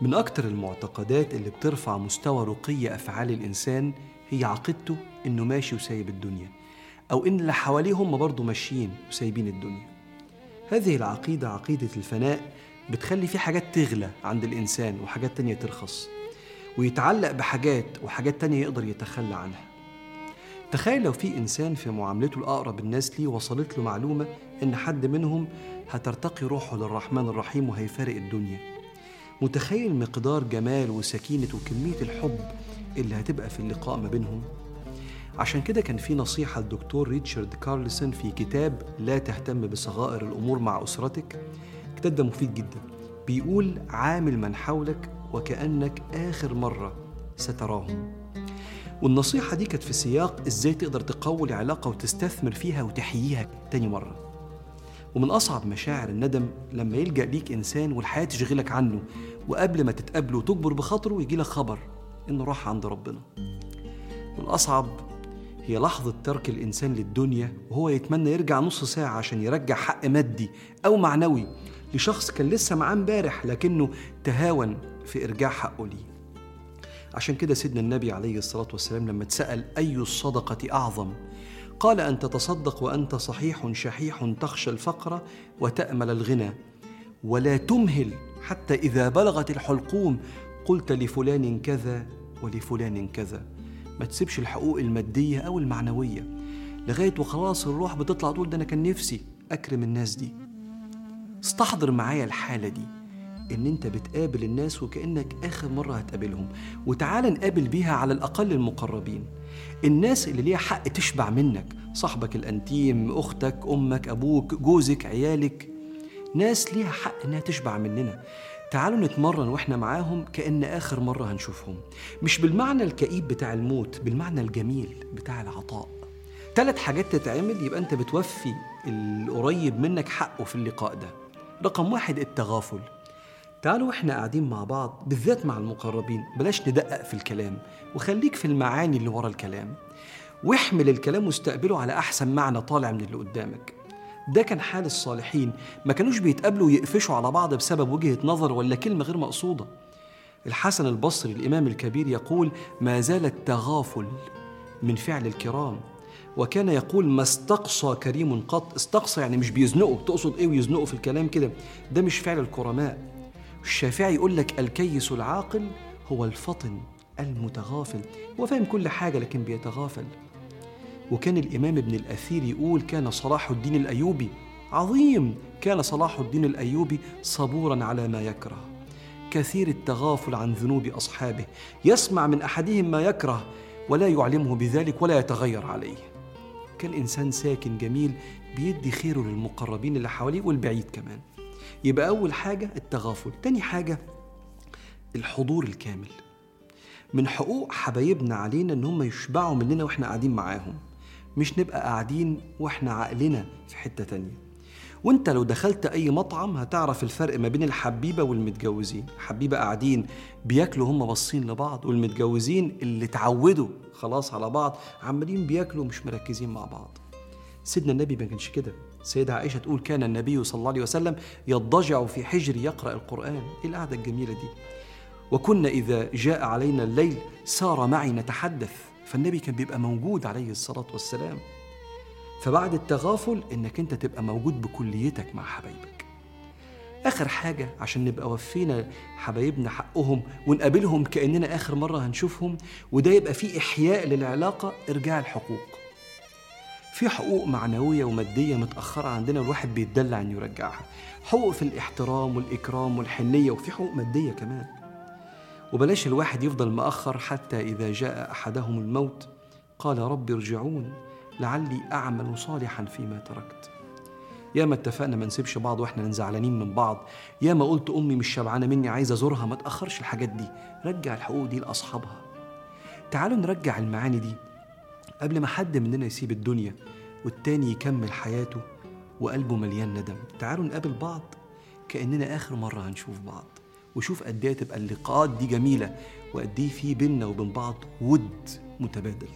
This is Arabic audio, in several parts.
من أكتر المعتقدات اللي بترفع مستوى رقي أفعال الإنسان هي عقيدته إنه ماشي وسايب الدنيا أو إن اللي حواليه هم برضه ماشيين وسايبين الدنيا. هذه العقيدة عقيدة الفناء بتخلي في حاجات تغلى عند الإنسان وحاجات تانية ترخص ويتعلق بحاجات وحاجات تانية يقدر يتخلى عنها. تخيل لو في إنسان في معاملته الأقرب الناس ليه وصلت له معلومة إن حد منهم هترتقي روحه للرحمن الرحيم وهيفارق الدنيا. متخيل مقدار جمال وسكينة وكمية الحب اللي هتبقى في اللقاء ما بينهم؟ عشان كده كان في نصيحة للدكتور ريتشارد كارلسون في كتاب لا تهتم بصغائر الأمور مع أسرتك. الكتاب ده مفيد جدا. بيقول عامل من حولك وكأنك آخر مرة ستراهم. والنصيحة دي كانت في سياق إزاي تقدر تقوي العلاقة وتستثمر فيها وتحييها تاني مرة. ومن أصعب مشاعر الندم لما يلجأ ليك إنسان والحياة تشغلك عنه وقبل ما تتقابله وتكبر بخاطره يجي لك خبر إنه راح عند ربنا. والأصعب هي لحظة ترك الإنسان للدنيا وهو يتمنى يرجع نص ساعة عشان يرجع حق مادي أو معنوي لشخص كان لسه معاه امبارح لكنه تهاون في إرجاع حقه ليه. عشان كده سيدنا النبي عليه الصلاة والسلام لما اتسأل أي الصدقة أعظم؟ قال أن تتصدق وأنت صحيح شحيح تخشى الفقر وتأمل الغنى. ولا تمهل حتى إذا بلغت الحلقوم قلت لفلان كذا ولفلان كذا. ما تسيبش الحقوق المادية أو المعنوية. لغاية وخلاص الروح بتطلع تقول ده أنا كان نفسي أكرم الناس دي. استحضر معايا الحالة دي إن أنت بتقابل الناس وكأنك آخر مرة هتقابلهم. وتعال نقابل بيها على الأقل المقربين. الناس اللي ليها حق تشبع منك صاحبك الأنتيم أختك أمك أبوك جوزك عيالك. ناس ليها حق إنها تشبع مننا. تعالوا نتمرن وإحنا معاهم كأن آخر مرة هنشوفهم. مش بالمعنى الكئيب بتاع الموت بالمعنى الجميل بتاع العطاء. ثلاث حاجات تتعمل يبقى أنت بتوفي القريب منك حقه في اللقاء ده. رقم واحد التغافل. تعالوا وإحنا قاعدين مع بعض بالذات مع المقربين بلاش ندقق في الكلام وخليك في المعاني اللي ورا الكلام واحمل الكلام واستقبله على أحسن معنى طالع من اللي قدامك. ده كان حال الصالحين ما كانوش بيتقابلوا ويقفشوا على بعض بسبب وجهة نظر ولا كلمة غير مقصودة. الحسن البصري الإمام الكبير يقول ما زال التغافل من فعل الكرام. وكان يقول ما استقصى كريم قط استقصى يعني مش بيزنقوا تقصد إيه ويزنقوا في الكلام كده؟ ده مش فعل الكرماء. الشافعي يقول لك الكيس العاقل هو الفطن المتغافل. هو فاهم كل حاجة لكن بيتغافل. وكان الإمام ابن الأثير يقول كان صلاح الدين الأيوبي عظيم كان صلاح الدين الأيوبي صبورا على ما يكره. كثير التغافل عن ذنوب أصحابه. يسمع من أحدهم ما يكره ولا يعلمه بذلك ولا يتغير عليه. كان إنسان ساكن جميل بيدي خيره للمقربين اللي حواليه والبعيد كمان. يبقى أول حاجة التغافل. تاني حاجة الحضور الكامل. من حقوق حبايبنا علينا إن هم يشبعوا مننا وإحنا قاعدين معاهم. مش نبقى قاعدين وإحنا عقلنا في حتة تانية. وأنت لو دخلت أي مطعم هتعرف الفرق ما بين الحبيبة والمتجوزين. الحبيبه قاعدين بياكلوا هم باصين لبعض والمتجوزين اللي اتعودوا خلاص على بعض عمالين بياكلوا مش مركزين مع بعض. سيدنا النبي ما كانش كده. سيدة عائشة تقول كان النبي صلى الله عليه وسلم يضجع في حجر يقرأ القرآن إيه القعدة الجميلة دي؟ وكنا إذا جاء علينا الليل سار معي نتحدث فالنبي كان بيبقى موجود عليه الصلاة والسلام. فبعد التغافل إنك أنت تبقى موجود بكليتك مع حبايبك. آخر حاجة عشان نبقى وفينا حبايبنا حقهم ونقابلهم كأننا آخر مرة هنشوفهم وده يبقى فيه إحياء للعلاقة إرجاع الحقوق. في حقوق معنوية ومادية متأخرة عندنا الواحد بيتدلع إنه يرجعها. حقوق في الاحترام والإكرام والحنية وفي حقوق مادية كمان. وبلاش الواحد يفضل مأخر حتى إذا جاء أحدهم الموت. قال رب ارجعون لعلي أعمل صالحا فيما تركت. يا ما اتفقنا ما نسيبش بعض وإحنا زعلانين من بعض. يا ما قلت أمي مش شبعانة مني عايزة أزورها ما تأخرش الحاجات دي. رجع الحقوق دي لأصحابها. تعالوا نرجع المعاني دي. قبل ما حد مننا يسيب الدنيا والتاني يكمل حياته وقلبه مليان ندم. تعالوا نقابل بعض كأننا آخر مرة هنشوف بعض. وشوف قد إيه تبقى اللقاءات دي جميلة وقد إيه في بيننا وبين بعض ود متبادل.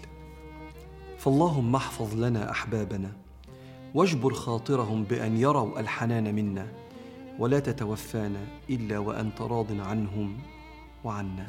فاللهم احفظ لنا أحبابنا واجبر خاطرهم بأن يروا الحنان منا ولا تتوفانا إلا وأنت راض عنهم وعنا.